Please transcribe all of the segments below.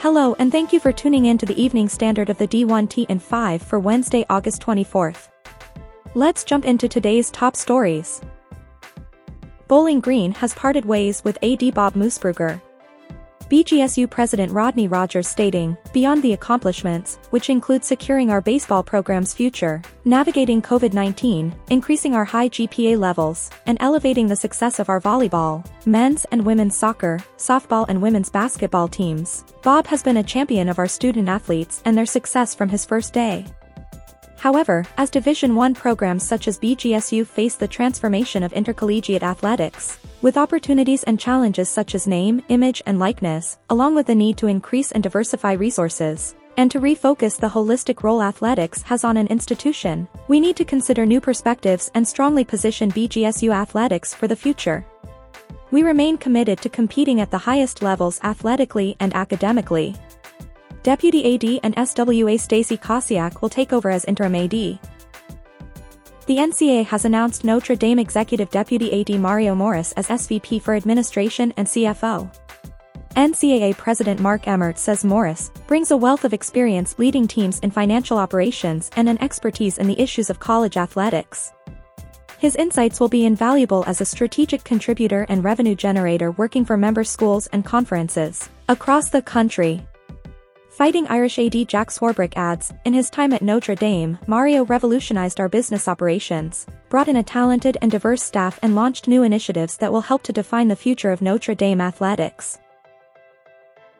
Hello and thank you for tuning in to the evening standard of the D1T and 5 for Wednesday, August 24th. Let's jump into today's top stories. Bowling Green has parted ways with AD Bob Moosbrugger. BGSU President Rodney Rogers stating, beyond the accomplishments, which include securing our baseball program's future, navigating COVID-19, increasing our high GPA levels, and elevating the success of our volleyball, men's and women's soccer, softball and women's basketball teams, Bob has been a champion of our student athletes and their success from his first day. However, as Division I programs such as BGSU face the transformation of intercollegiate athletics, with opportunities and challenges such as name, image and likeness, along with the need to increase and diversify resources, and to refocus the holistic role athletics has on an institution, we need to consider new perspectives and strongly position BGSU athletics for the future. We remain committed to competing at the highest levels athletically and academically, Deputy AD and SWA Stacy Kosiak will take over as interim AD. The NCAA has announced Notre Dame Executive Deputy AD Mario Morris as SVP for Administration and CFO. NCAA President Mark Emmert says Morris brings a wealth of experience leading teams in financial operations and an expertise in the issues of college athletics. His insights will be invaluable as a strategic contributor and revenue generator working for member schools and conferences across the country. Fighting Irish AD Jack Swarbrick adds, in his time at Notre Dame, Mario revolutionized our business operations, brought in a talented and diverse staff and launched new initiatives that will help to define the future of Notre Dame athletics.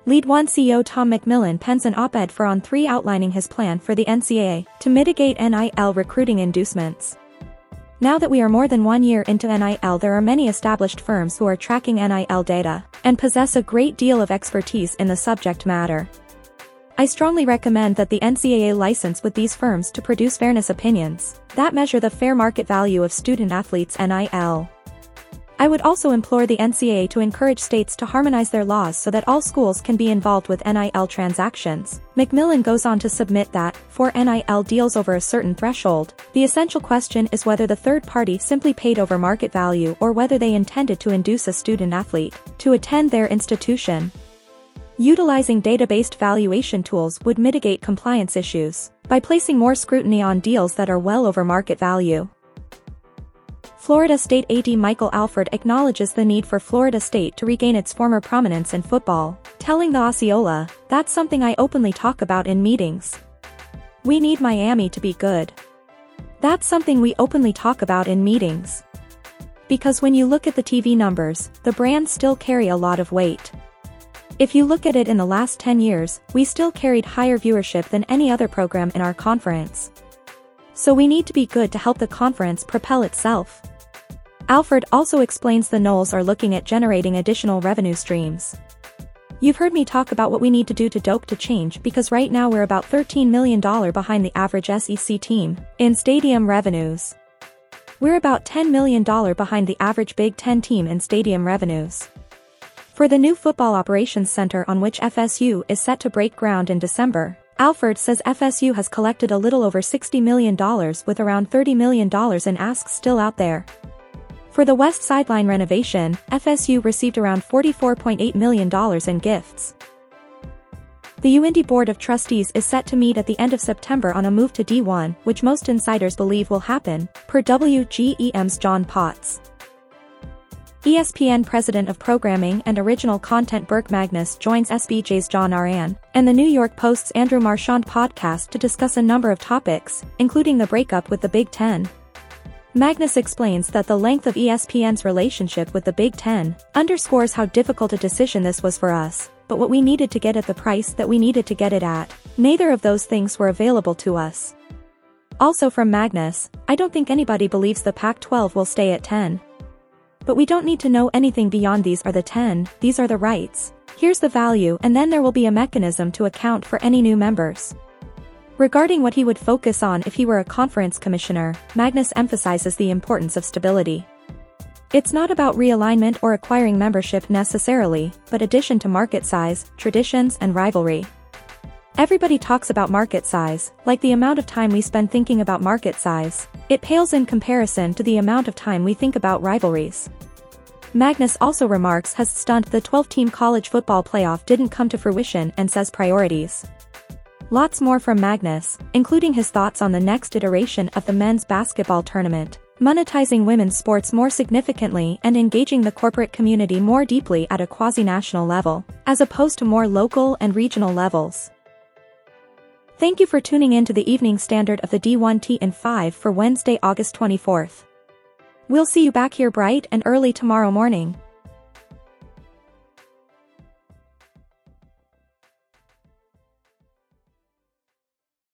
LEAD1 CEO Tom McMillan pens an op-ed for On3 outlining his plan for the NCAA to mitigate NIL recruiting inducements. Now that we are more than one year into NIL there are many established firms who are tracking NIL data and possess a great deal of expertise in the subject matter. I strongly recommend that the NCAA license with these firms to produce fairness opinions that measure the fair market value of student athletes NIL. I would also implore the NCAA to encourage states to harmonize their laws so that all schools can be involved with NIL transactions. McMillan goes on to submit that, for NIL deals over a certain threshold, the essential question is whether the third party simply paid over market value or whether they intended to induce a student athlete to attend their institution. Utilizing data-based valuation tools would mitigate compliance issues by placing more scrutiny on deals that are well over market value. Florida State AD Michael Alford acknowledges the need for Florida State to regain its former prominence in football, telling the Osceola, that's something I openly talk about in meetings. We need Miami to be good. That's something we openly talk about in meetings. Because when you look at the TV numbers, the brands still carry a lot of weight. If you look at it in the last 10 years, we still carried higher viewership than any other program in our conference. So we need to be good to help the conference propel itself. Alford also explains the Noles are looking at generating additional revenue streams. You've heard me talk about what we need to do to dope to change because right now we're about $13 million behind the average SEC team in stadium revenues. We're about $10 million behind the average Big Ten team in stadium revenues. For the new Football Operations Center on which FSU is set to break ground in December, Alford says FSU has collected a little over $60 million with around $30 million in asks still out there. For the West Sideline renovation, FSU received around $44.8 million in gifts. The UIndy Board of Trustees is set to meet at the end of September on a move to D1, which most insiders believe will happen, per WGEM's John Potts. ESPN President of Programming and Original Content Burke Magnus joins SBJ's John Ourand and the New York Post's Andrew Marchand podcast to discuss a number of topics, including the breakup with the Big Ten. Magnus explains that the length of ESPN's relationship with the Big Ten underscores how difficult a decision this was for us, but what we needed to get at the price that we needed to get it at, neither of those things were available to us. Also from Magnus, I don't think anybody believes the Pac-12 will stay at 10. But we don't need to know anything beyond these are the 10, these are the rights. Here's the value and then there will be a mechanism to account for any new members. Regarding what he would focus on if he were a conference commissioner, Magnus emphasizes the importance of stability. It's not about realignment or acquiring membership necessarily, but addition to market size, traditions and rivalry. Everybody talks about market size, like the amount of time we spend thinking about market size. It pales in comparison to the amount of time we think about rivalries. Magnus also remarks has stunt the 12-team college football playoff didn't come to fruition and says priorities. Lots more from Magnus, including his thoughts on the next iteration of the men's basketball tournament, monetizing women's sports more significantly and engaging the corporate community more deeply at a quasi-national level, as opposed to more local and regional levels. Thank you for tuning in to the evening standard of the D1T in 5 for Wednesday, August 24th. We'll see you back here bright and early tomorrow morning.